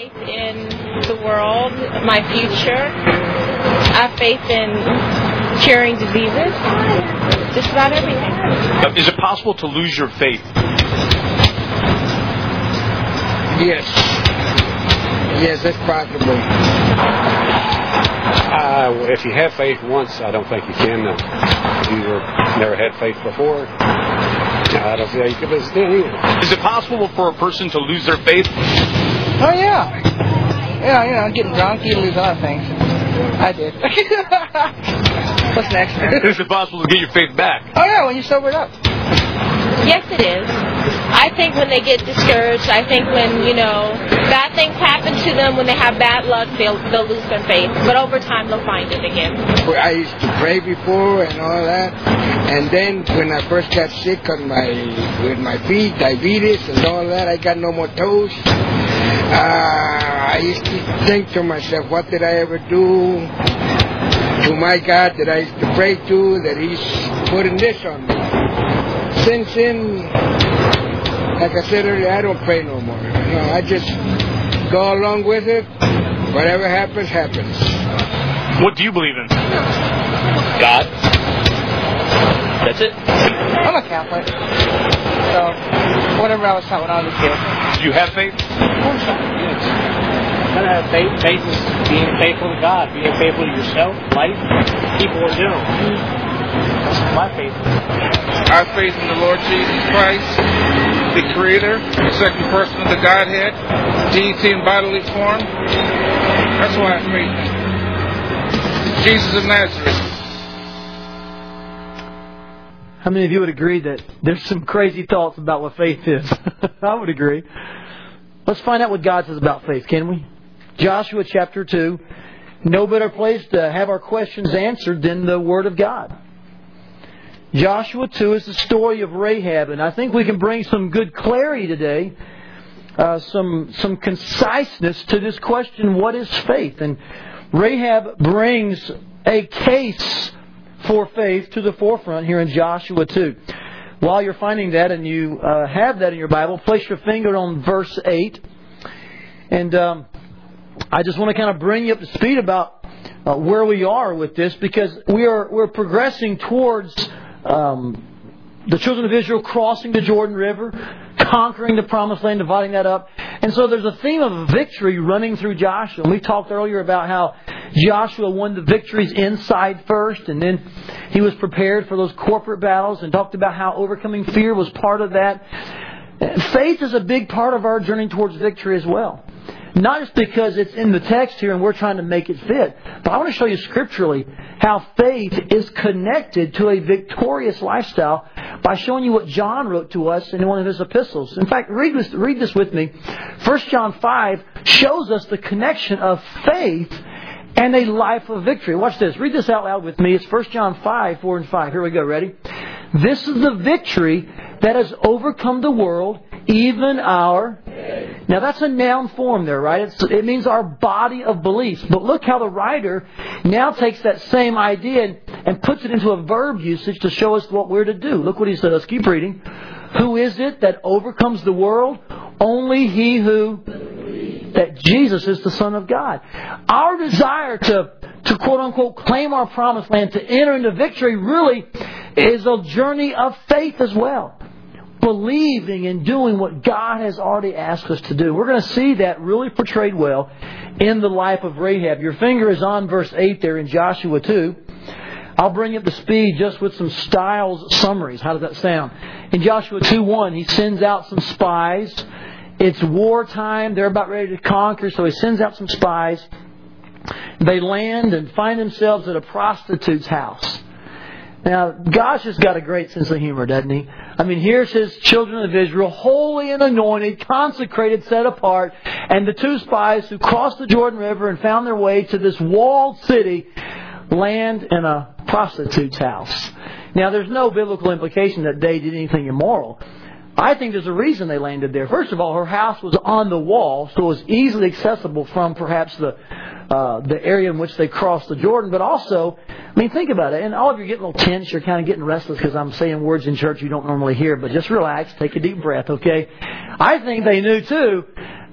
faith in the world, my future. I have faith in curing diseases. Just about everything. Uh, Is it possible to lose your faith? Yes. Yes, that's possible. Uh, if you have faith once, I don't think you can. Uh, if you were, never had faith before, I don't see how you could listen to it either. Is it possible for a person to lose their faith? Oh yeah. Yeah, you know, getting drunk, you lose a lot of things. I did. What's next? Is it possible to get your faith back? oh yeah, when you sobered up. Yes, it is. I think when they get discouraged, I think when, you know, bad things happen to them, when they have bad luck, they'll, they'll lose their faith. But over time, they'll find it again. I used to pray before and all that, and then when I first got sick on my with my feet, diabetes and all that, I got no more toes. Uh, I used to think to myself, what did I ever do to my God that I used to pray to that He's putting this on me? Since then, like I said earlier, I don't pray no more. No, I just go along with it. Whatever happens, happens. What do you believe in? God. That's it. I'm a Catholic. So, whatever I was taught when I was a kid. Do you have faith? Of course not. Yes. Gotta have faith. Faith is being faithful to God, being faithful to yourself, life, people in general. That's my faith. Our faith in the Lord Jesus Christ, the Creator, the second person of the Godhead, deity in bodily form. That's why I have faith. Jesus of Nazareth. How many of you would agree that there's some crazy thoughts about what faith is? I would agree. Let's find out what God says about faith, can we? Joshua chapter 2. No better place to have our questions answered than the Word of God. Joshua 2 is the story of Rahab, and I think we can bring some good clarity today, uh, some, some conciseness to this question what is faith? And Rahab brings a case for faith to the forefront here in Joshua 2. While you're finding that and you uh, have that in your Bible, place your finger on verse 8. And um, I just want to kind of bring you up to speed about uh, where we are with this because we are we're progressing towards um, the children of Israel crossing the Jordan River, conquering the promised land, dividing that up. And so there's a theme of victory running through Joshua. And we talked earlier about how Joshua won the victories inside first, and then he was prepared for those corporate battles, and talked about how overcoming fear was part of that. Faith is a big part of our journey towards victory as well. Not just because it's in the text here and we're trying to make it fit, but I want to show you scripturally how faith is connected to a victorious lifestyle by showing you what John wrote to us in one of his epistles. In fact, read this, read this with me. 1 John 5 shows us the connection of faith and a life of victory. Watch this. Read this out loud with me. It's 1 John 5, 4 and 5. Here we go. Ready? This is the victory that has overcome the world, even our. Now that's a noun form there, right? It's, it means our body of beliefs. But look how the writer now takes that same idea and, and puts it into a verb usage to show us what we're to do. Look what he says. Keep reading. Who is it that overcomes the world? Only he who that Jesus is the Son of God. Our desire to, to quote unquote claim our promised land, to enter into victory, really is a journey of faith as well. Believing and doing what God has already asked us to do. We're going to see that really portrayed well in the life of Rahab. Your finger is on verse 8 there in Joshua 2. I'll bring up the speed just with some styles summaries. How does that sound? In Joshua 2 1, he sends out some spies. It's wartime. They're about ready to conquer, so he sends out some spies. They land and find themselves at a prostitute's house. Now, Gosh has got a great sense of humor, doesn't he? I mean, here's his children of Israel, holy and anointed, consecrated, set apart, and the two spies who crossed the Jordan River and found their way to this walled city land in a prostitute's house. Now, there's no biblical implication that they did anything immoral. I think there's a reason they landed there. First of all, her house was on the wall, so it was easily accessible from perhaps the uh, the area in which they crossed the Jordan. But also, I mean, think about it. And all of you are getting a little tense. You're kind of getting restless because I'm saying words in church you don't normally hear. But just relax. Take a deep breath, okay? I think they knew too.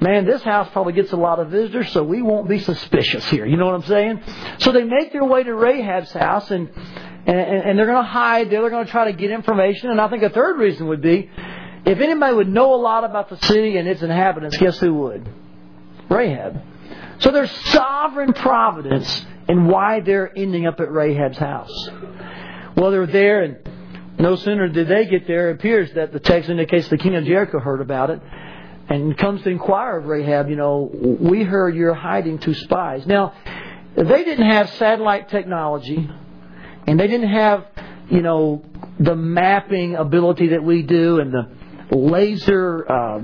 Man, this house probably gets a lot of visitors, so we won't be suspicious here. You know what I'm saying? So they make their way to Rahab's house and and, and they're going to hide there. They're going to try to get information. And I think a third reason would be if anybody would know a lot about the city and its inhabitants, guess who would? Rahab. So there's sovereign providence in why they're ending up at Rahab's house. Well, they're there, and no sooner did they get there, it appears that the text indicates the king of Jericho heard about it and comes to inquire of Rahab, you know, we heard you're hiding two spies. Now, they didn't have satellite technology, and they didn't have, you know, the mapping ability that we do and the laser uh,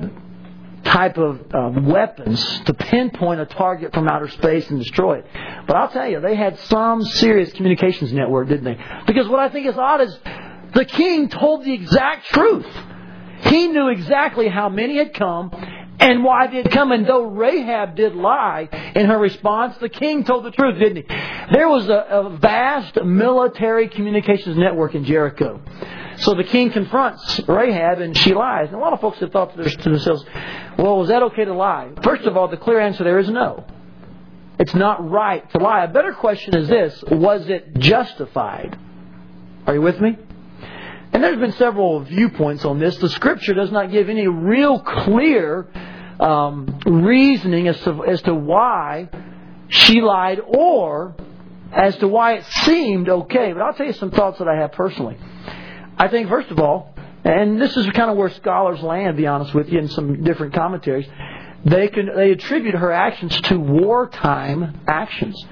type of um, weapons to pinpoint a target from outer space and destroy it. But I'll tell you, they had some serious communications network, didn't they? Because what I think is odd is the king told the exact truth. He knew exactly how many had come and why did had come. And though Rahab did lie in her response, the king told the truth, didn't he? There was a, a vast military communications network in Jericho. So the king confronts Rahab and she lies. And a lot of folks have thought to themselves, well, is that okay to lie? First of all, the clear answer there is no. It's not right to lie. A better question is this was it justified? Are you with me? And there's been several viewpoints on this. The scripture does not give any real clear um, reasoning as to, as to why she lied or as to why it seemed okay. But I'll tell you some thoughts that I have personally. I think, first of all, and this is kind of where scholars land, to be honest with you, in some different commentaries, they can they attribute her actions to wartime actions.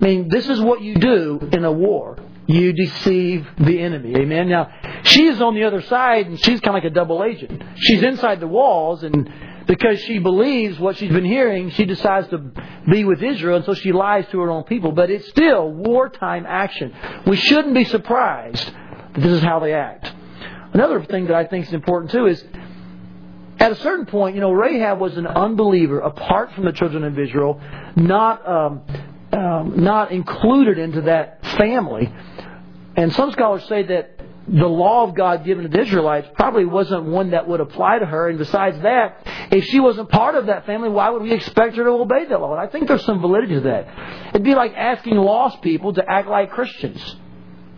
I mean, this is what you do in a war. You deceive the enemy. Amen. Now, she's on the other side, and she's kind of like a double agent. She's inside the walls, and because she believes what she's been hearing, she decides to be with Israel, and so she lies to her own people. But it's still wartime action. We shouldn't be surprised that this is how they act. Another thing that I think is important too is at a certain point, you know, Rahab was an unbeliever apart from the children of Israel, not um, um, not included into that family. And some scholars say that the law of God given to the Israelites probably wasn't one that would apply to her. And besides that, if she wasn't part of that family, why would we expect her to obey that law? And I think there's some validity to that. It'd be like asking lost people to act like Christians.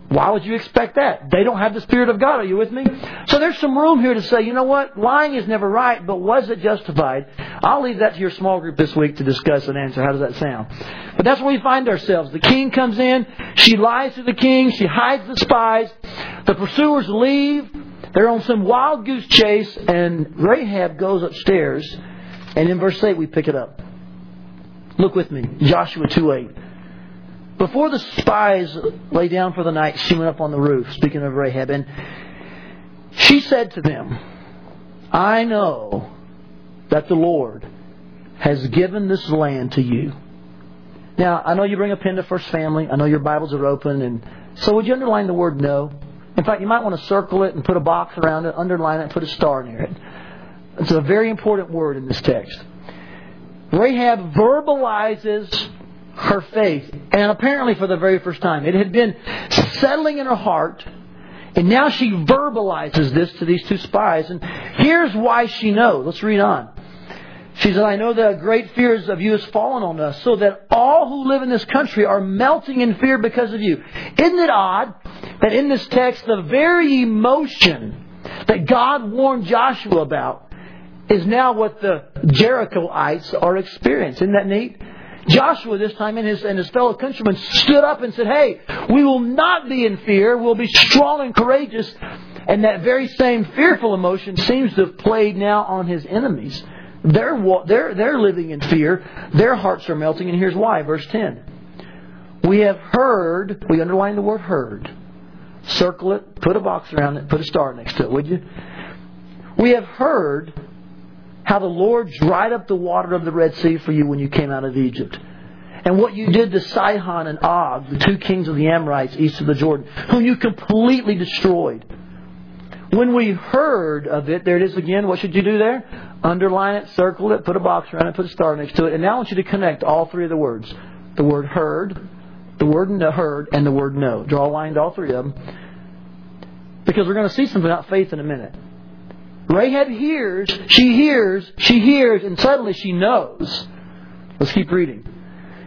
Why would you expect that? They don't have the Spirit of God. Are you with me? So there's some room here to say, you know what? Lying is never right, but was it justified? I'll leave that to your small group this week to discuss and answer. How does that sound? But that's where we find ourselves. The king comes in. She lies to the king. She hides the spies. The pursuers leave. They're on some wild goose chase, and Rahab goes upstairs. And in verse 8, we pick it up. Look with me. Joshua 2 8. Before the spies lay down for the night, she went up on the roof, speaking of Rahab, and she said to them, I know that the Lord has given this land to you. Now, I know you bring a pen to First Family. I know your Bibles are open. and So would you underline the word know? In fact, you might want to circle it and put a box around it, underline it, and put a star near it. It's a very important word in this text. Rahab verbalizes her faith, and apparently for the very first time. It had been settling in her heart, and now she verbalizes this to these two spies. And here's why she knows. Let's read on. She said, I know that great fears of you has fallen on us, so that all who live in this country are melting in fear because of you. Isn't it odd that in this text, the very emotion that God warned Joshua about is now what the Jerichoites are experiencing? Isn't that neat? Joshua this time and his, and his fellow countrymen stood up and said, Hey, we will not be in fear. We'll be strong and courageous. And that very same fearful emotion seems to have played now on his enemies. They're, they're, they're living in fear. Their hearts are melting. And here's why. Verse 10. We have heard, we underline the word heard. Circle it, put a box around it, put a star next to it, would you? We have heard how the Lord dried up the water of the Red Sea for you when you came out of Egypt. And what you did to Sihon and Og, the two kings of the Amorites east of the Jordan, whom you completely destroyed. when we heard of it, there it is again. What should you do there? Underline it, circle it, put a box around it, put a star next to it. And now I want you to connect all three of the words. The word heard, the word know, heard, and the word know. Draw a line to all three of them. Because we're going to see something about faith in a minute. Rahab hears, she hears, she hears, and suddenly she knows. Let's keep reading.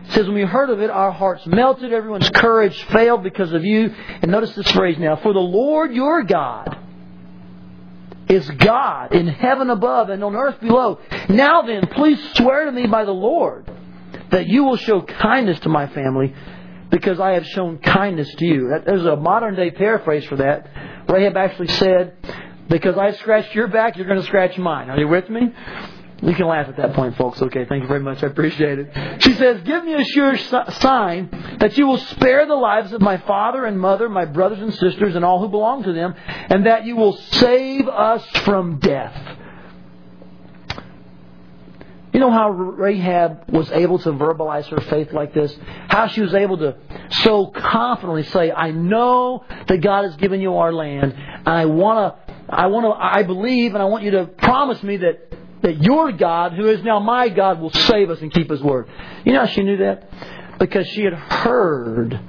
It says, When we heard of it, our hearts melted, everyone's courage failed because of you. And notice this phrase now For the Lord your God is God in heaven above and on earth below. Now then, please swear to me by the Lord that you will show kindness to my family because I have shown kindness to you. There's a modern day paraphrase for that. Rahab actually said, Because I scratched your back, you're going to scratch mine. Are you with me? You can laugh at that point, folks. Okay, thank you very much. I appreciate it. She says, Give me a sure sign that you will spare the lives of my father and mother, my brothers and sisters, and all who belong to them, and that you will save us from death. You know how Rahab was able to verbalize her faith like this? How she was able to so confidently say, I know that God has given you our land, and I want to, I want to, I believe, and I want you to promise me that that your God, who is now my God, will save us and keep His word. You know how she knew that? Because she had heard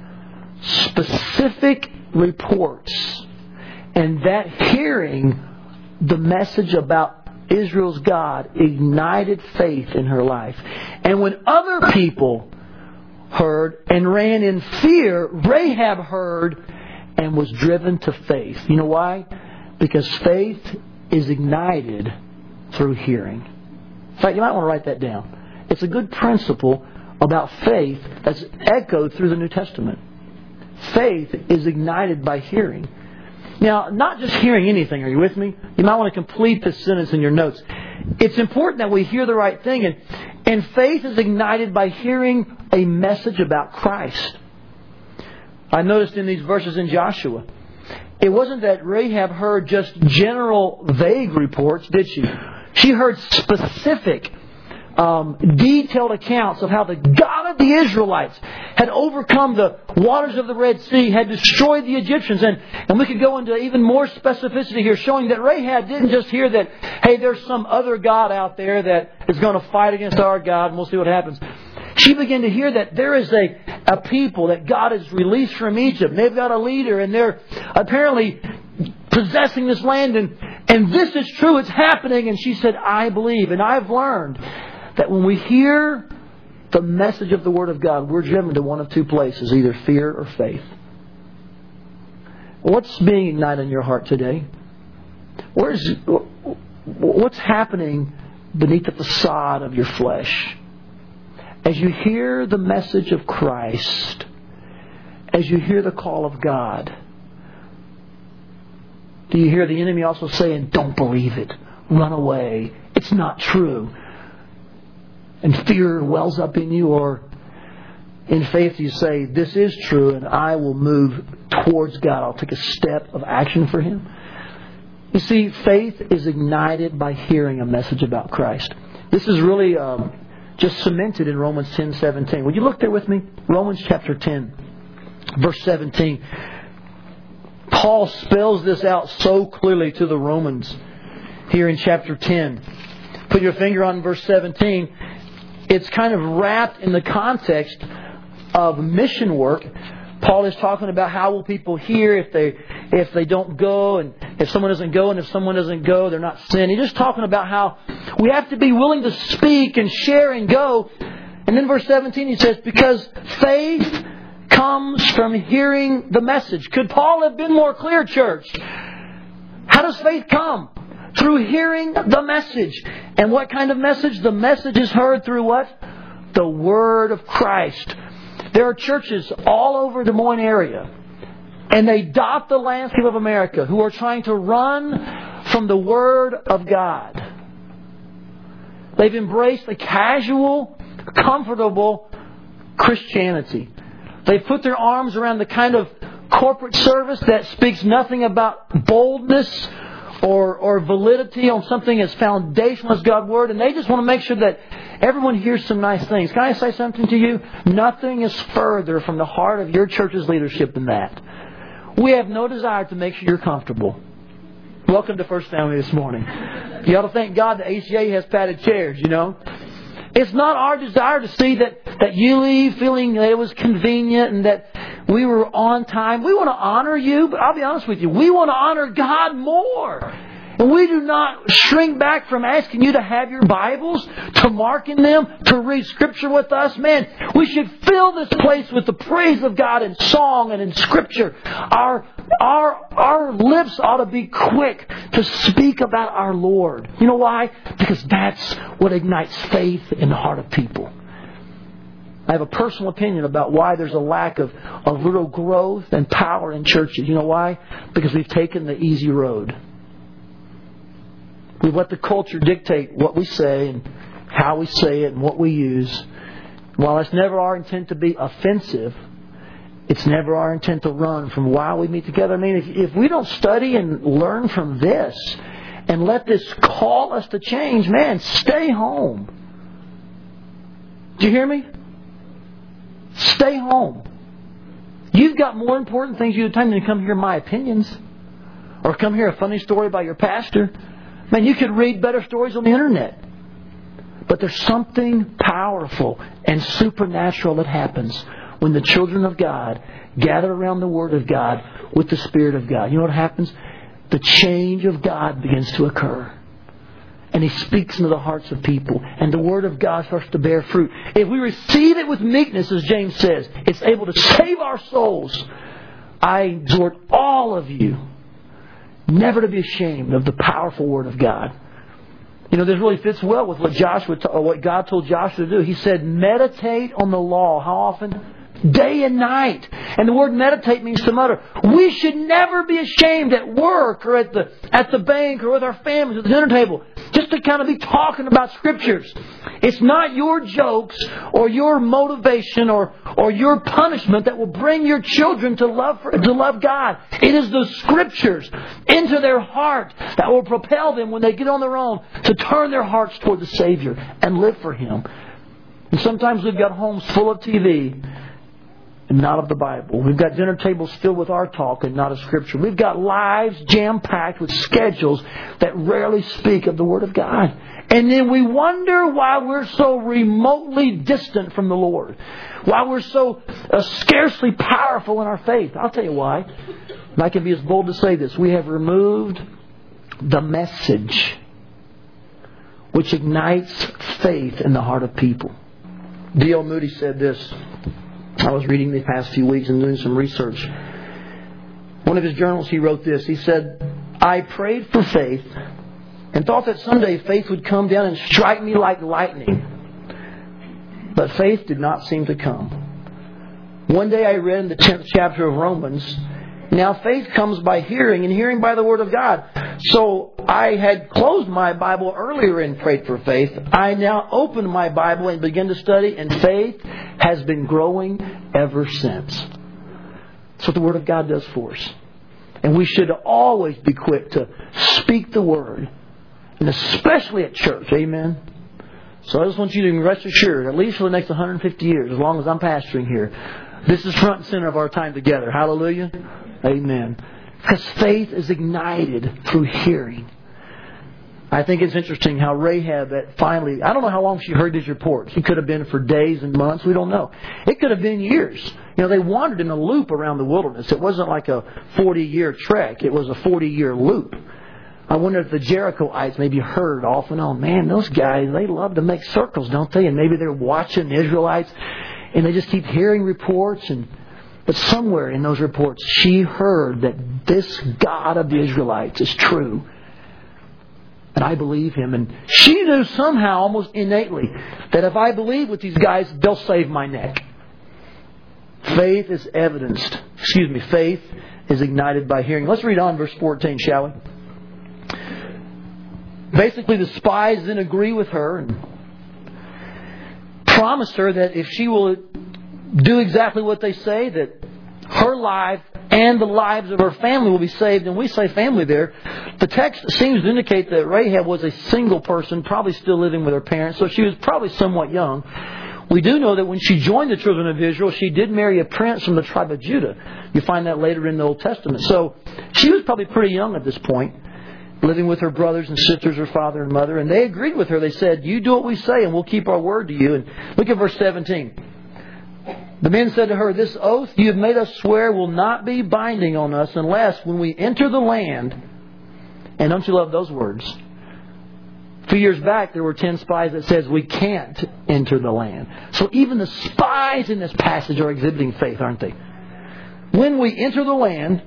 specific reports. And that hearing the message about Israel's God ignited faith in her life. And when other people heard and ran in fear, Rahab heard and was driven to faith. You know why? Because faith is ignited through hearing. In fact, you might want to write that down. It's a good principle about faith that's echoed through the New Testament. Faith is ignited by hearing. Now, not just hearing anything, are you with me? You might want to complete this sentence in your notes. It's important that we hear the right thing, and, and faith is ignited by hearing a message about Christ. I noticed in these verses in Joshua, it wasn't that Rahab heard just general, vague reports, did she? She heard specific, um, detailed accounts of how the God of the Israelites had overcome the waters of the Red Sea, had destroyed the Egyptians. And, and we could go into even more specificity here, showing that Rahab didn't just hear that, hey, there's some other God out there that is going to fight against our God, and we'll see what happens. She began to hear that there is a, a people that God has released from Egypt. They've got a leader, and they're apparently possessing this land, and, and this is true, it's happening. And she said, I believe. And I've learned that when we hear the message of the Word of God, we're driven to one of two places either fear or faith. What's being ignited in your heart today? Where's, what's happening beneath the facade of your flesh? As you hear the message of Christ, as you hear the call of God, do you hear the enemy also saying, Don't believe it, run away, it's not true? And fear wells up in you, or in faith you say, This is true, and I will move towards God. I'll take a step of action for Him. You see, faith is ignited by hearing a message about Christ. This is really um, just cemented in Romans 10 17. Would you look there with me? Romans chapter 10, verse 17. Paul spells this out so clearly to the Romans here in chapter 10. Put your finger on verse 17. It's kind of wrapped in the context of mission work. Paul is talking about how will people hear if they if they don't go and if someone doesn't go and if someone doesn't go they're not sin. He's just talking about how we have to be willing to speak and share and go. And then verse 17 he says because faith comes from hearing the message. Could Paul have been more clear, church? How does faith come? Through hearing the message. And what kind of message? The message is heard through what? The Word of Christ. There are churches all over Des Moines area, and they dot the landscape of America who are trying to run from the Word of God. They've embraced a casual, comfortable Christianity. They've put their arms around the kind of corporate service that speaks nothing about boldness or, or validity on something as foundational as God's Word, and they just want to make sure that everyone hears some nice things. Can I say something to you? Nothing is further from the heart of your church's leadership than that. We have no desire to make sure you're comfortable. Welcome to First Family this morning. You ought to thank God that ACA has padded chairs, you know. It's not our desire to see that, that you leave feeling that it was convenient and that we were on time. We want to honor you, but I'll be honest with you, we want to honor God more. And we do not shrink back from asking you to have your Bibles, to mark in them, to read Scripture with us. Man, we should fill this place with the praise of God in song and in Scripture. Our, our, our lips ought to be quick to speak about our Lord. You know why? Because that's what ignites faith in the heart of people. I have a personal opinion about why there's a lack of, of little growth and power in churches. You know why? Because we've taken the easy road. We let the culture dictate what we say and how we say it and what we use. While it's never our intent to be offensive, it's never our intent to run from why we meet together. I mean, if, if we don't study and learn from this and let this call us to change, man, stay home. Do you hear me? Stay home. You've got more important things you have time than to come hear my opinions or come hear a funny story about your pastor. Man, you could read better stories on the internet. But there's something powerful and supernatural that happens when the children of God gather around the Word of God with the Spirit of God. You know what happens? The change of God begins to occur. And He speaks into the hearts of people. And the Word of God starts to bear fruit. If we receive it with meekness, as James says, it's able to save our souls. I exhort all of you never to be ashamed of the powerful Word of God. You know, this really fits well with what Joshua, what God told Joshua to do. He said, meditate on the law. How often? Day and night. And the word meditate means to mutter. We should never be ashamed at work or at the, at the bank or with our families at the dinner table just to kind of be talking about scriptures. It's not your jokes or your motivation or, or your punishment that will bring your children to love, for, to love God. It is the scriptures into their heart that will propel them when they get on their own to turn their hearts toward the Savior and live for Him. And sometimes we've got homes full of TV and not of the Bible. We've got dinner tables filled with our talk and not of Scripture. We've got lives jam packed with schedules that rarely speak of the Word of God. And then we wonder why we're so remotely distant from the Lord. Why we're so uh, scarcely powerful in our faith. I'll tell you why. And I can be as bold to say this. We have removed the message which ignites faith in the heart of people. D.L. Moody said this. I was reading the past few weeks and doing some research. One of his journals, he wrote this. He said, I prayed for faith and thought that someday faith would come down and strike me like lightning. But faith did not seem to come. One day I read in the 10th chapter of Romans, now faith comes by hearing, and hearing by the Word of God. So I had closed my Bible earlier and prayed for faith. I now opened my Bible and began to study, and faith has been growing ever since. That's what the Word of God does for us. And we should always be quick to speak the Word, and especially at church. Amen. So I just want you to rest assured, at least for the next 150 years, as long as I'm pastoring here, this is front and center of our time together. Hallelujah. Amen. Because faith is ignited through hearing. I think it's interesting how Rahab finally, I don't know how long she heard these reports. It could have been for days and months. We don't know. It could have been years. You know, they wandered in a loop around the wilderness. It wasn't like a 40 year trek. It was a 40 year loop. I wonder if the Jerichoites maybe heard off and on, man, those guys, they love to make circles, don't they? And maybe they're watching the Israelites and they just keep hearing reports and but somewhere in those reports, she heard that this God of the Israelites is true. And I believe him. And she knew somehow, almost innately, that if I believe with these guys, they'll save my neck. Faith is evidenced. Excuse me, faith is ignited by hearing. Let's read on verse 14, shall we? Basically, the spies then agree with her and promise her that if she will do exactly what they say, that her life and the lives of her family will be saved. And we say family there. The text seems to indicate that Rahab was a single person, probably still living with her parents, so she was probably somewhat young. We do know that when she joined the children of Israel, she did marry a prince from the tribe of Judah. You find that later in the Old Testament. So she was probably pretty young at this point. living with her brothers and sisters, her father and mother, and they agreed with her. They said, You do what we say, and we'll keep our word to you. And look at verse 17. The men said to her, This oath you have made us swear will not be binding on us unless when we enter the land, and don't you love those words? A few years back, there were 10 spies that says we can't enter the land. So even the spies in this passage are exhibiting faith, aren't they? When we enter the land,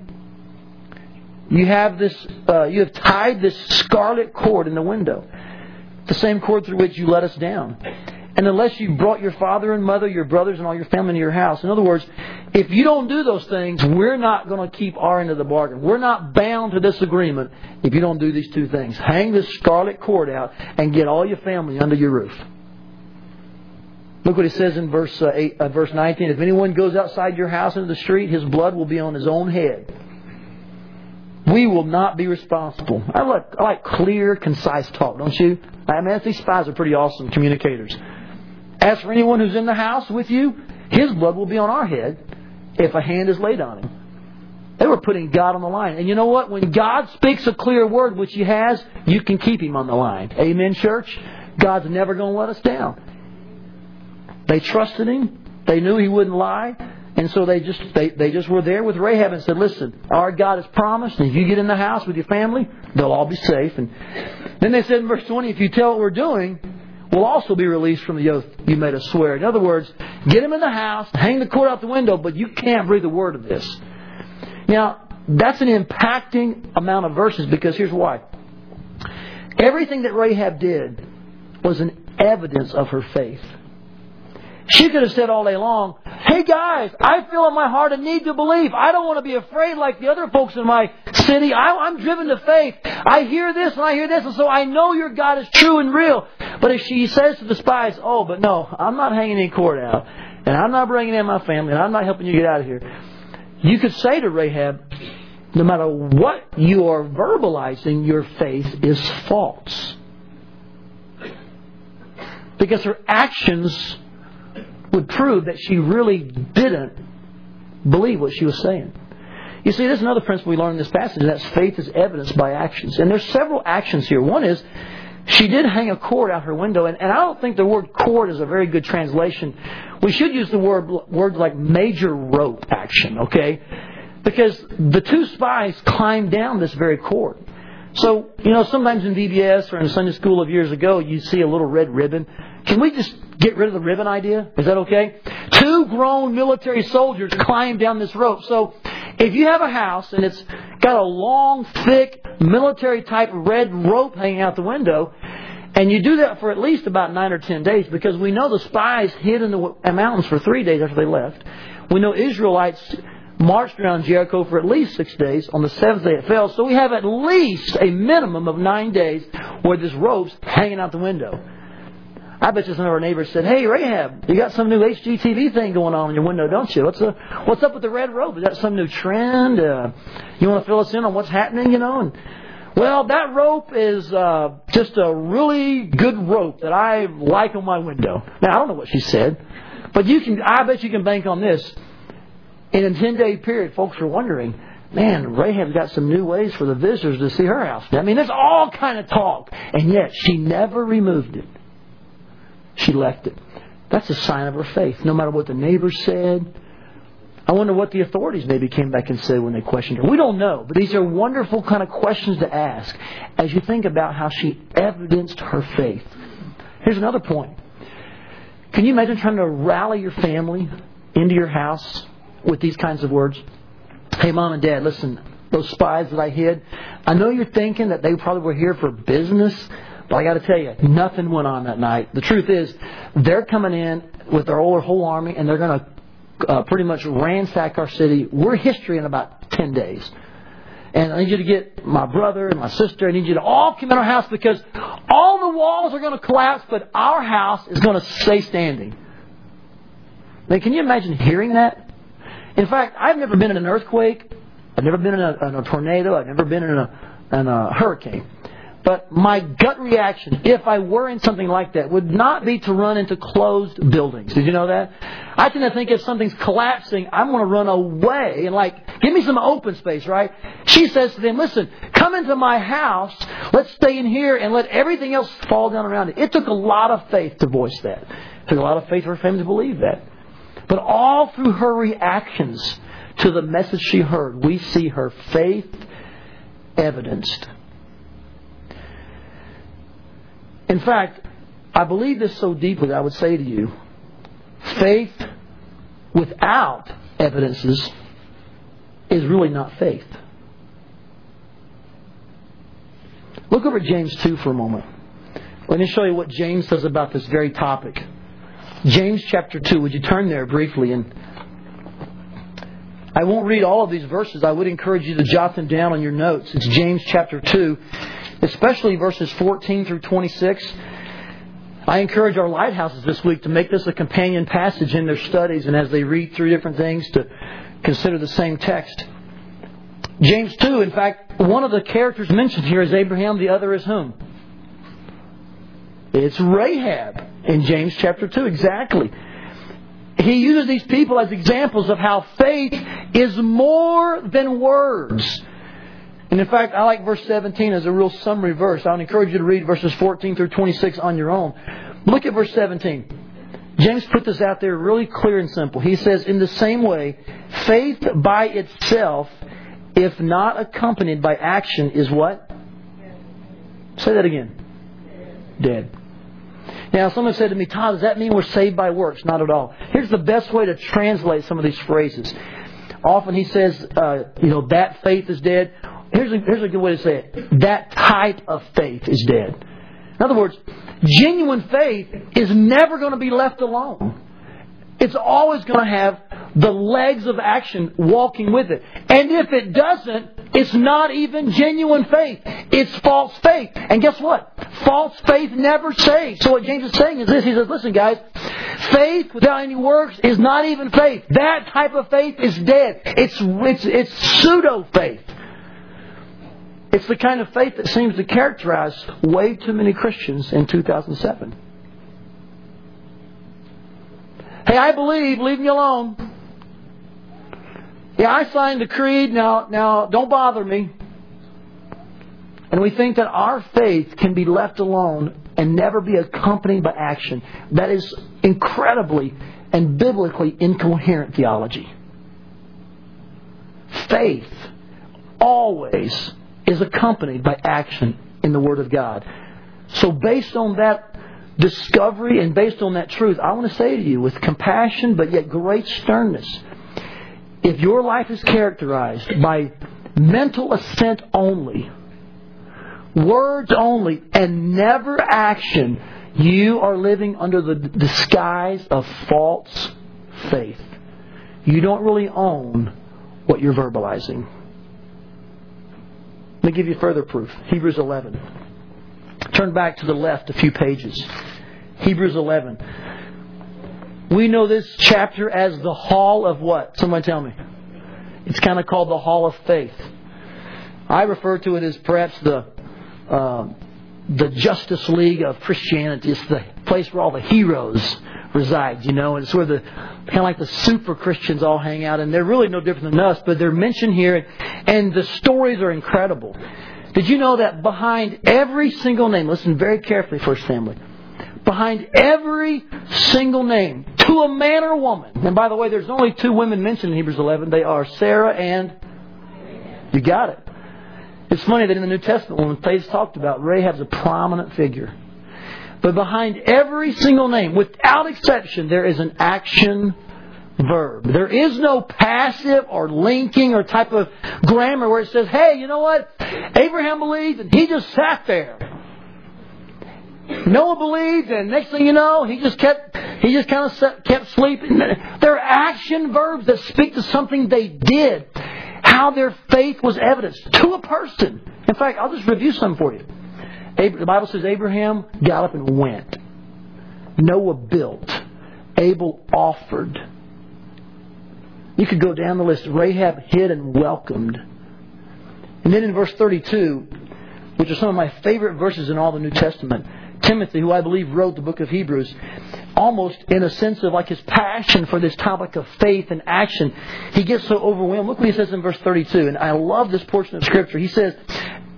you have this, uh, you have tied this scarlet cord in the window, the same cord through which you let us down. And unless you brought your father and mother, your brothers, and all your family into your house, in other words, if you don't do those things, we're not going to keep our end of the bargain. We're not bound to this agreement if you don't do these two things. Hang this scarlet cord out and get all your family under your roof. Look what he says in verse uh, eight, uh, verse 19. If anyone goes outside your house into the street, his blood will be on his own head. We will not be responsible. I like, I like clear, concise talk, don't you? I mean, these spies are pretty awesome communicators. As for anyone who's in the house with you, his blood will be on our head if a hand is laid on him. They were putting God on the line. And you know what? When God speaks a clear word, which He has, you can keep Him on the line. Amen, church? God's never going to let us down. They trusted Him. They knew He wouldn't lie. And so they just they, they just were there with Rahab and said, Listen, our God has promised, and if you get in the house with your family, they'll all be safe. And then they said in verse 20, if you tell what we're doing, will also be released from the oath you made us swear. In other words, get him in the house, hang the cord out the window, but you can't breathe a word of this. Now, that's an impacting amount of verses because here's why. Everything that Rahab did was an evidence of her faith. She could have said all day long, Hey guys, I feel in my heart a need to believe. I don't want to be afraid like the other folks in my city. I, am driven to faith. I hear this and I hear this, and so I know your God is true and real. But if she says to the spies, Oh, but no, I'm not hanging any cord out, and I'm not bringing in my family, and I'm not helping you get out of here, you could say to Rahab, no matter what you are verbalizing, your faith is false. Because her actions would prove that she really didn't believe what she was saying. You see, there's another principle we learn in this passage, and that's faith is evidenced by actions. And there's several actions here. One is she did hang a cord out her window, and, and I don't think the word cord is a very good translation. We should use the word words like major rope action, okay? Because the two spies climbed down this very cord. So, you know, sometimes in VBS or in Sunday school of years ago, you see a little red ribbon. Can we just get rid of the ribbon idea? Is that okay? Two grown military soldiers climb down this rope. So if you have a house and it's got a long, thick, military type red rope hanging out the window, and you do that for at least about nine or ten days because we know the spies hid in the uh, mountains for three days after they left. We know Israelites marched around Jericho for at least six days. On the seventh day it fell. So we have at least a minimum of nine days where this rope's hanging out the window. I bet you some of our neighbors said, "Hey Rahab, you got some new HGTV thing going on in your window, don't you? What's the what's up with the red rope? Is that some new trend? Uh, you want to fill us in on what's happening? You know?" And well, that rope is uh, just a really good rope that I like on my window. Now I don't know what she said, but you can. I bet you can bank on this. In a ten day period, folks are wondering, man, Rahab's got some new ways for the visitors to see her house. I mean, there's all kind of talk, and yet she never removed it. She left it. That's a sign of her faith. No matter what the neighbors said. I wonder what the authorities maybe came back and said when they questioned her. We don't know, but these are wonderful kind of questions to ask as you think about how she evidenced her faith. Here's another point. Can you imagine trying to rally your family into your house with these kinds of words? Hey, mom and dad, listen, those spies that I hid, I know you're thinking that they probably were here for business, but I got to tell you, nothing went on that night. The truth is, they're coming in with their whole army, and they're going to uh, pretty much ransack our city. We're history in about 10 days. And I need you to get my brother and my sister. I need you to all come in our house because all the walls are going to collapse, but our house is going to stay standing. Can you imagine hearing that? In fact, I've never been in an earthquake. I've never been in a, in a tornado. I've never been in a, in a hurricane. But my gut reaction, if I were in something like that, would not be to run into closed buildings. Did you know that? I tend to think if something's collapsing, I'm going to run away and like, give me some open space, right? She says to them, listen, come into my house. Let's stay in here and let everything else fall down around it. It took a lot of faith to voice that. It took a lot of faith for her family to believe that. But all through her reactions to the message she heard, we see her faith evidenced. In fact, I believe this so deeply that I would say to you faith without evidences is really not faith. Look over James 2 for a moment. Let me show you what James says about this very topic. James chapter 2, would you turn there briefly? And I won't read all of these verses. I would encourage you to jot them down on your notes. It's James chapter 2, especially verses 14 through 26. I encourage our lighthouses this week to make this a companion passage in their studies and as they read through different things to consider the same text. James 2, in fact, one of the characters mentioned here is Abraham, the other is whom? It's Rahab in James chapter 2, exactly. He uses these people as examples of how faith is more than words. And in fact, I like verse 17 as a real summary verse. I would encourage you to read verses 14 through 26 on your own. Look at verse 17. James put this out there really clear and simple. He says, In the same way, faith by itself, if not accompanied by action, is what? Say that again. Dead. Now, someone said to me, Todd, does that mean we're saved by works? Not at all. Here's the best way to translate some of these phrases. Often he says, uh, you know, that faith is dead. Here's a, here's a good way to say it. That type of faith is dead. In other words, genuine faith is never going to be left alone. It's always going to have the legs of action walking with it. And if it doesn't, it's not even genuine faith. It's false faith. And guess what? False faith never saves. So what James is saying is this. He says, listen guys, faith without any works is not even faith. That type of faith is dead. It's, it's, it's pseudo faith. It's the kind of faith that seems to characterize way too many Christians in 2007. Hey, I believe, leave me alone. Yeah, I signed the creed, now, now don't bother me. And we think that our faith can be left alone and never be accompanied by action. That is incredibly and biblically incoherent theology. Faith always is accompanied by action in the Word of God. So, based on that discovery and based on that truth, I want to say to you with compassion but yet great sternness if your life is characterized by mental assent only, words only, and never action, you are living under the disguise of false faith. You don't really own what you're verbalizing. Let me give you further proof. Hebrews 11. Turn back to the left a few pages. Hebrews 11. We know this chapter as the Hall of what? Someone tell me. It's kind of called the Hall of Faith. I refer to it as perhaps the uh, the Justice League of Christianity. It's the place where all the heroes reside, you know, and it's where the kind of like the super Christians all hang out, and they're really no different than us, but they're mentioned here, and the stories are incredible. Did you know that behind every single name, listen very carefully, First Family, behind every single name, to a man or woman, and by the way, there's only two women mentioned in Hebrews 11, they are Sarah and. You got it. It's funny that in the New Testament, when faith's talked about, Rahab's a prominent figure. But behind every single name, without exception, there is an action verb. There is no passive or linking or type of grammar where it says, hey, you know what? Abraham believed and he just sat there. Noah believed and next thing you know, he just kept, he just kind of kept sleeping. They're action verbs that speak to something they did. How their faith was evidenced to a person. In fact, I'll just review some for you. The Bible says Abraham got up and went. Noah built. Abel offered. You could go down the list. Rahab hid and welcomed. And then in verse 32, which are some of my favorite verses in all the New Testament, Timothy, who I believe wrote the book of Hebrews, almost in a sense of like his passion for this topic of faith and action, he gets so overwhelmed. Look what he says in verse 32, and I love this portion of Scripture. He says,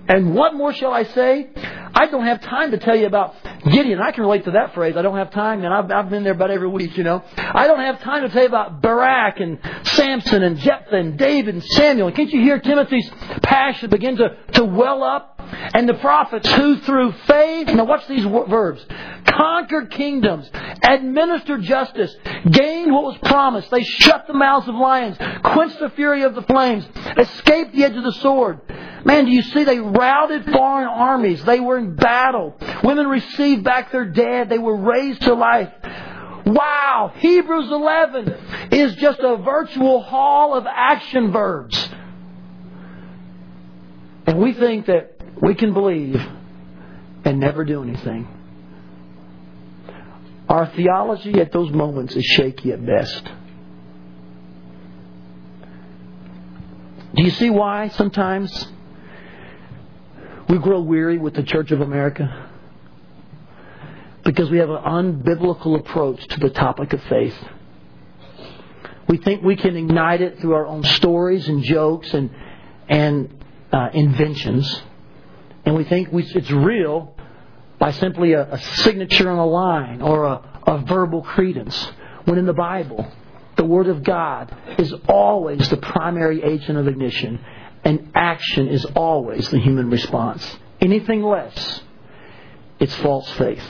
And what more shall I say? I don't have time to tell you about Gideon. I can relate to that phrase. I don't have time, and I've, I've been there about every week, you know. I don't have time to tell you about Barak and Samson and Jephthah and David and Samuel. Can't you hear Timothy's passion begin to, to well up? And the prophets who through faith, now watch these verbs, conquered kingdoms, administered justice, gained what was promised. They shut the mouths of lions, quenched the fury of the flames, escaped the edge of the sword. Man, do you see they routed foreign armies. They were in battle. Women received back their dead. They were raised to life. Wow! Hebrews 11 is just a virtual hall of action verbs. And we think that we can believe and never do anything. Our theology at those moments is shaky at best. Do you see why sometimes we grow weary with the Church of America? Because we have an unbiblical approach to the topic of faith. We think we can ignite it through our own stories and jokes and, and uh, inventions. And we think we, it's real by simply a, a signature on a line or a, a verbal credence. When in the Bible, the Word of God is always the primary agent of ignition and action is always the human response. Anything less, it's false faith.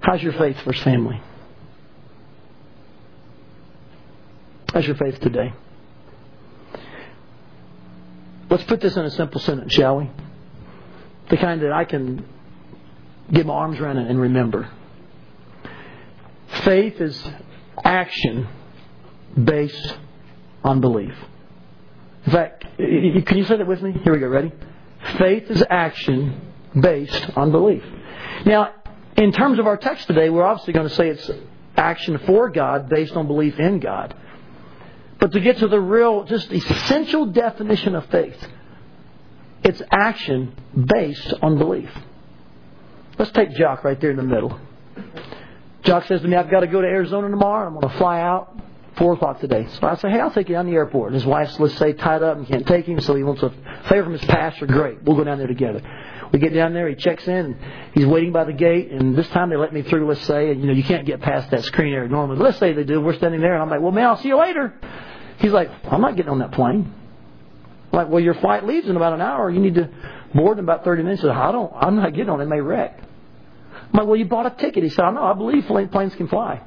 How's your faith, First Family? How's your faith today? Let's put this in a simple sentence, shall we? The kind that I can get my arms around and remember. Faith is action based on belief. In fact, can you say that with me? Here we go. Ready? Faith is action based on belief. Now, in terms of our text today, we're obviously going to say it's action for God based on belief in God. But to get to the real, just essential definition of faith, it's action based on belief. Let's take Jock right there in the middle. Jock says to me, I've got to go to Arizona tomorrow. I'm going to fly out four o'clock today. So I say, hey, I'll take you down to the airport. And his wife's, let's say, tied up and can't take him, so he wants a favor from his pastor. Great. We'll go down there together. We get down there, he checks in, he's waiting by the gate, and this time they let me through, let's say, and you know, you can't get past that screen area normally. Let's say they do. We're standing there, and I'm like, well, man, I'll see you later. He's like, I'm not getting on that plane. I'm like, well, your flight leaves in about an hour. You need to board in about 30 minutes. He said, I don't, I'm not getting on. It may wreck. I'm like, well, you bought a ticket. He said, I know. I believe planes can fly.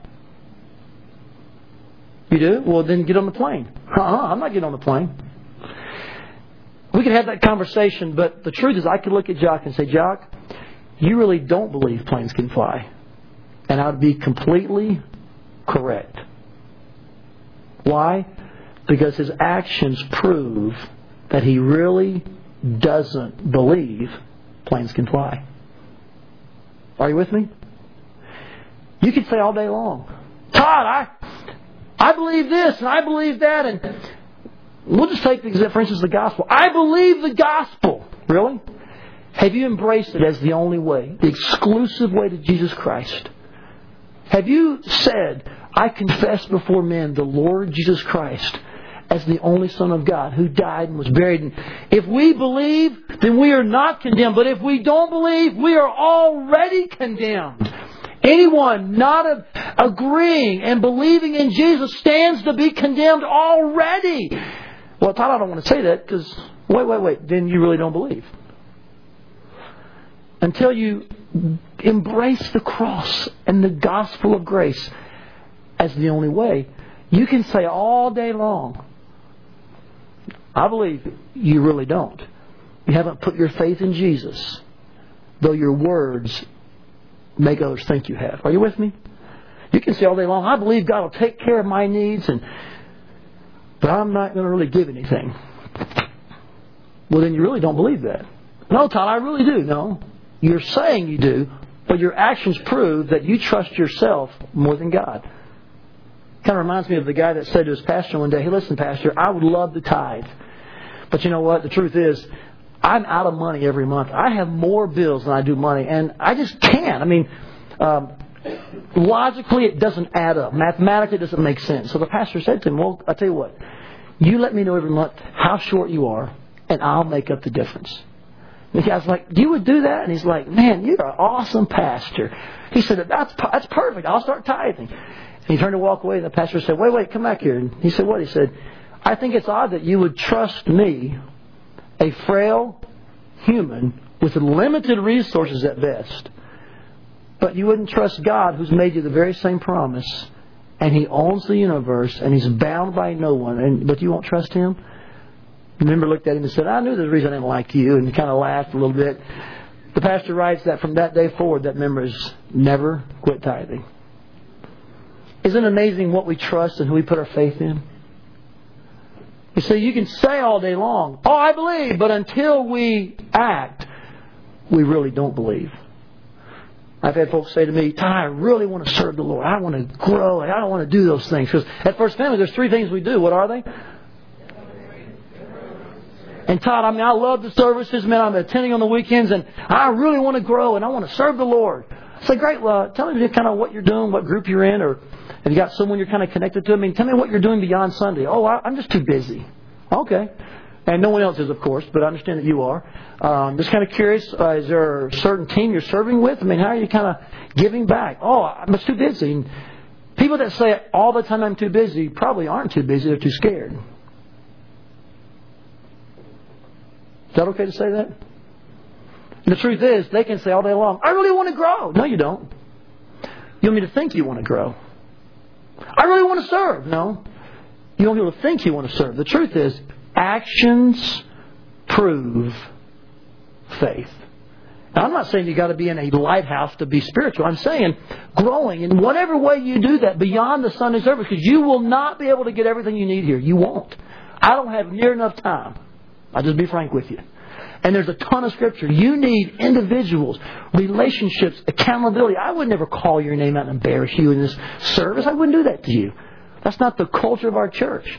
You do? Well, then get on the plane. Uh-uh, I'm not getting on the plane. We could have that conversation, but the truth is, I could look at Jock and say, Jock, you really don't believe planes can fly. And I would be completely correct. Why? Because his actions prove that he really doesn't believe planes can fly. Are you with me? You could say all day long, Todd, I, I believe this and I believe that, and we'll just take, for instance, the gospel. I believe the gospel. Really? Have you embraced it as the only way, the exclusive way to Jesus Christ? Have you said, I confess before men the Lord Jesus Christ as the only Son of God who died and was buried. And if we believe, then we are not condemned. But if we don't believe, we are already condemned. Anyone not agreeing and believing in Jesus stands to be condemned already. Well, Todd, I don't want to say that because, wait, wait, wait, then you really don't believe. Until you embrace the cross and the gospel of grace as the only way, you can say all day long, I believe you really don't. You haven't put your faith in Jesus, though your words make others think you have. Are you with me? You can say all day long, I believe God will take care of my needs, and but I'm not going to really give anything. Well, then you really don't believe that. No, Todd, I really do. No. You're saying you do, but your actions prove that you trust yourself more than God. Kind of reminds me of the guy that said to his pastor one day, Hey, listen, Pastor, I would love to tithe. But you know what? The truth is, I'm out of money every month. I have more bills than I do money, and I just can't. I mean, um, logically, it doesn't add up. Mathematically, it doesn't make sense. So the pastor said to him, Well, I'll tell you what. You let me know every month how short you are, and I'll make up the difference. And the guy's like, You would do that? And he's like, Man, you're an awesome pastor. He said, That's, that's perfect. I'll start tithing. And he turned to walk away, and the pastor said, Wait, wait, come back here. And he said, What? He said, I think it's odd that you would trust me, a frail human with limited resources at best, but you wouldn't trust God who's made you the very same promise, and He owns the universe, and He's bound by no one, and, but you won't trust Him? The member looked at him and said, I knew the reason I didn't like you, and he kind of laughed a little bit. The pastor writes that from that day forward, that member has never quit tithing. Isn't it amazing what we trust and who we put our faith in? You see, you can say all day long, Oh, I believe, but until we act, we really don't believe. I've had folks say to me, Ty, I really want to serve the Lord. I want to grow. I don't want to do those things. Because at First Family, there's three things we do. What are they? And Todd, I mean, I love the services, man. I'm attending on the weekends, and I really want to grow, and I want to serve the Lord. I say, great. Well, tell me kind of what you're doing, what group you're in, or have you got someone you're kind of connected to? I mean, tell me what you're doing beyond Sunday. Oh, I, I'm just too busy. Okay. And no one else is, of course, but I understand that you are. Um, just kind of curious, uh, is there a certain team you're serving with? I mean, how are you kind of giving back? Oh, I'm just too busy. And people that say all the time I'm too busy probably aren't too busy, they're too scared. Is that okay to say that? And the truth is, they can say all day long, I really want to grow. No, you don't. You want me to think you want to grow. I really want to serve. No. You want people to think you want to serve. The truth is, actions prove faith. Now, I'm not saying you've got to be in a lighthouse to be spiritual. I'm saying growing in whatever way you do that beyond the Sunday service, because you will not be able to get everything you need here. You won't. I don't have near enough time. I'll just be frank with you. And there's a ton of scripture. You need individuals, relationships, accountability. I would never call your name out and embarrass you in this service. I wouldn't do that to you. That's not the culture of our church.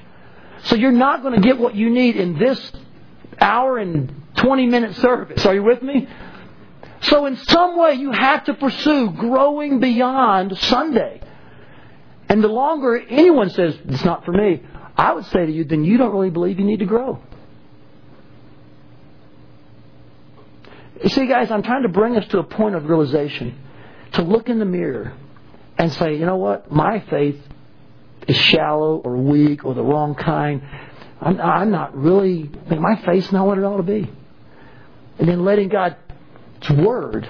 So you're not going to get what you need in this hour and 20 minute service. Are you with me? So in some way you have to pursue growing beyond Sunday. And the longer anyone says, it's not for me, I would say to you, then you don't really believe you need to grow. You see, guys, I'm trying to bring us to a point of realization, to look in the mirror and say, you know what? My faith is shallow or weak or the wrong kind. I'm, I'm not really, my faith's not what it ought to be. And then letting God's Word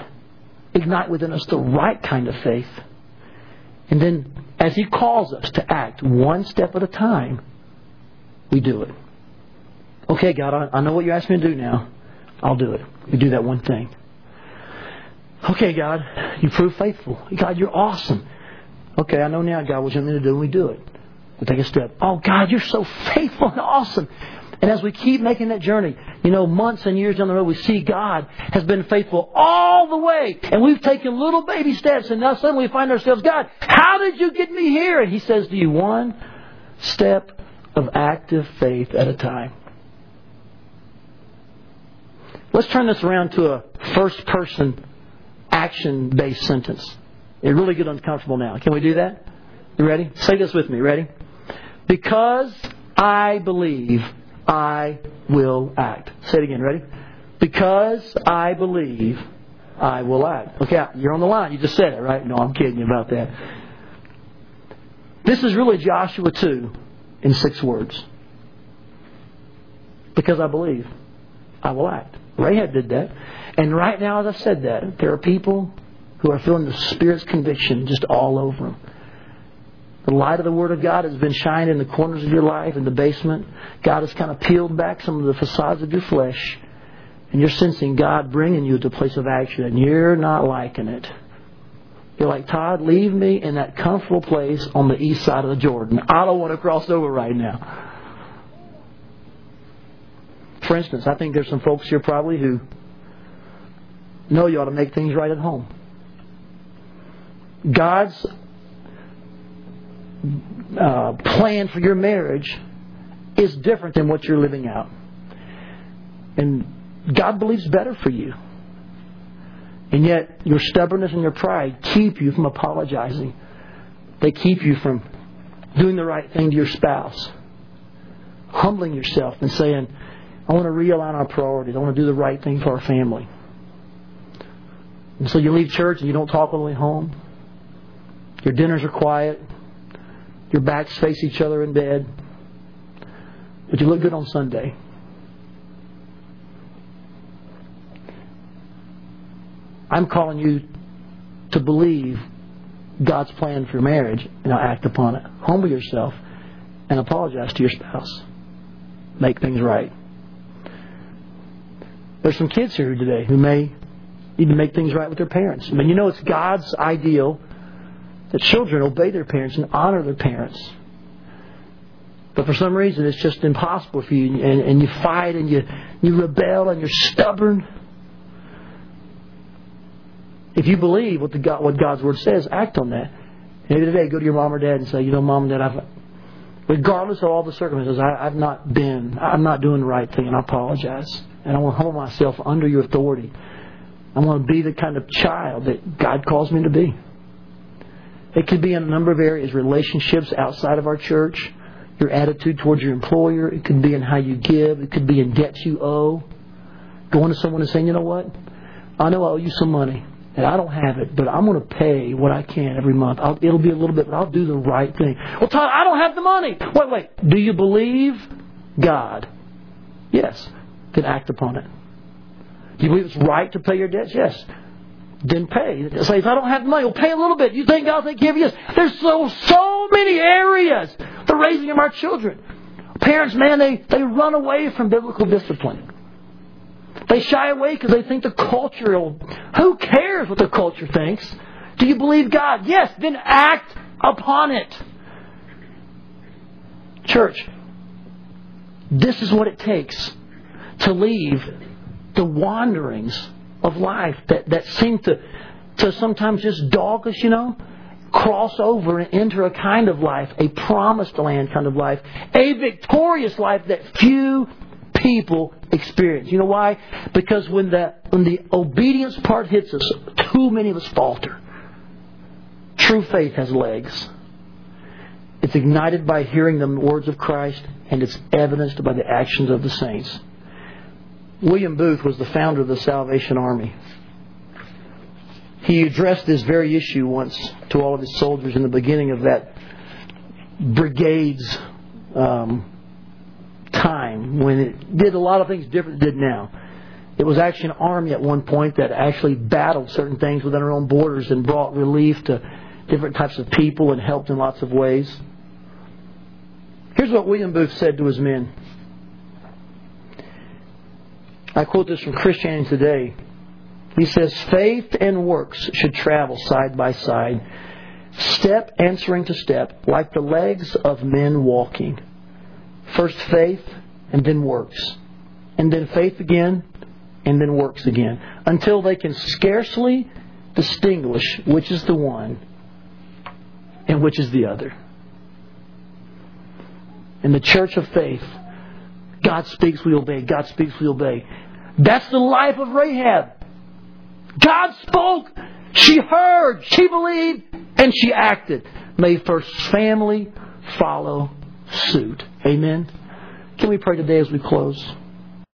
ignite within us the right kind of faith. And then, as He calls us to act one step at a time, we do it. Okay, God, I, I know what you're asking me to do now. I'll do it. We do that one thing. Okay, God, you prove faithful. God, you're awesome. Okay, I know now, God, what you want me to do, and we do it. We take a step. Oh, God, you're so faithful and awesome. And as we keep making that journey, you know, months and years down the road, we see God has been faithful all the way. And we've taken little baby steps, and now suddenly we find ourselves, God, how did you get me here? And He says to you, one step of active faith at a time. Let's turn this around to a first person action based sentence. It really get uncomfortable now. Can we do that? You ready? Say this with me. Ready? Because I believe, I will act. Say it again. Ready? Because I believe, I will act. Okay, you're on the line. You just said it, right? No, I'm kidding you about that. This is really Joshua 2 in six words. Because I believe, I will act. Rahab did that. And right now, as I said that, there are people who are feeling the Spirit's conviction just all over them. The light of the Word of God has been shining in the corners of your life, in the basement. God has kind of peeled back some of the facades of your flesh. And you're sensing God bringing you to a place of action, and you're not liking it. You're like, Todd, leave me in that comfortable place on the east side of the Jordan. I don't want to cross over right now. For instance, I think there's some folks here probably who know you ought to make things right at home. God's uh, plan for your marriage is different than what you're living out. And God believes better for you. And yet, your stubbornness and your pride keep you from apologizing. They keep you from doing the right thing to your spouse. Humbling yourself and saying, I want to realign our priorities. I want to do the right thing for our family. And so you leave church and you don't talk on the way home. Your dinners are quiet. Your backs face each other in bed. But you look good on Sunday. I'm calling you to believe God's plan for your marriage and act upon it. Humble yourself and apologize to your spouse. Make things right. There's some kids here today who may need to make things right with their parents. I mean, you know, it's God's ideal that children obey their parents and honor their parents. But for some reason, it's just impossible for you, and, and you fight and you, you rebel and you're stubborn. If you believe what, the God, what God's Word says, act on that. Maybe today, go to your mom or dad and say, you know, mom and dad, I've, regardless of all the circumstances, I, I've not been, I'm not doing the right thing, and I apologize. And I want to humble myself under your authority. I want to be the kind of child that God calls me to be. It could be in a number of areas relationships outside of our church, your attitude towards your employer. It could be in how you give. It could be in debts you owe. Going to someone and saying, you know what? I know I owe you some money, and I don't have it, but I'm going to pay what I can every month. I'll, it'll be a little bit, but I'll do the right thing. Well, Todd, I don't have the money. Wait, wait. Do you believe God? Yes. Then act upon it. Do you believe it's right to pay your debts? Yes then pay. Say, if I don't have the money, well, pay a little bit. You think I'll take care of you? There's so so many areas the raising of our children. Parents, man, they, they run away from biblical discipline. They shy away because they think the culture will. Who cares what the culture thinks? Do you believe God? Yes, then act upon it. Church, this is what it takes to leave the wanderings of life that, that seem to, to sometimes just dog us, you know? Cross over and enter a kind of life, a promised land kind of life, a victorious life that few people experience. You know why? Because when the, when the obedience part hits us, too many of us falter. True faith has legs. It's ignited by hearing the words of Christ, and it's evidenced by the actions of the saints. William Booth was the founder of the Salvation Army. He addressed this very issue once to all of his soldiers in the beginning of that brigade's um, time when it did a lot of things different than it did now. It was actually an army at one point that actually battled certain things within our own borders and brought relief to different types of people and helped in lots of ways. Here's what William Booth said to his men. I quote this from Christianity Today. He says, Faith and works should travel side by side, step answering to step, like the legs of men walking. First faith, and then works. And then faith again, and then works again. Until they can scarcely distinguish which is the one and which is the other. In the church of faith, God speaks, we obey. God speaks, we obey. That's the life of Rahab. God spoke, she heard, she believed, and she acted. May first family follow suit. Amen. Can we pray today as we close?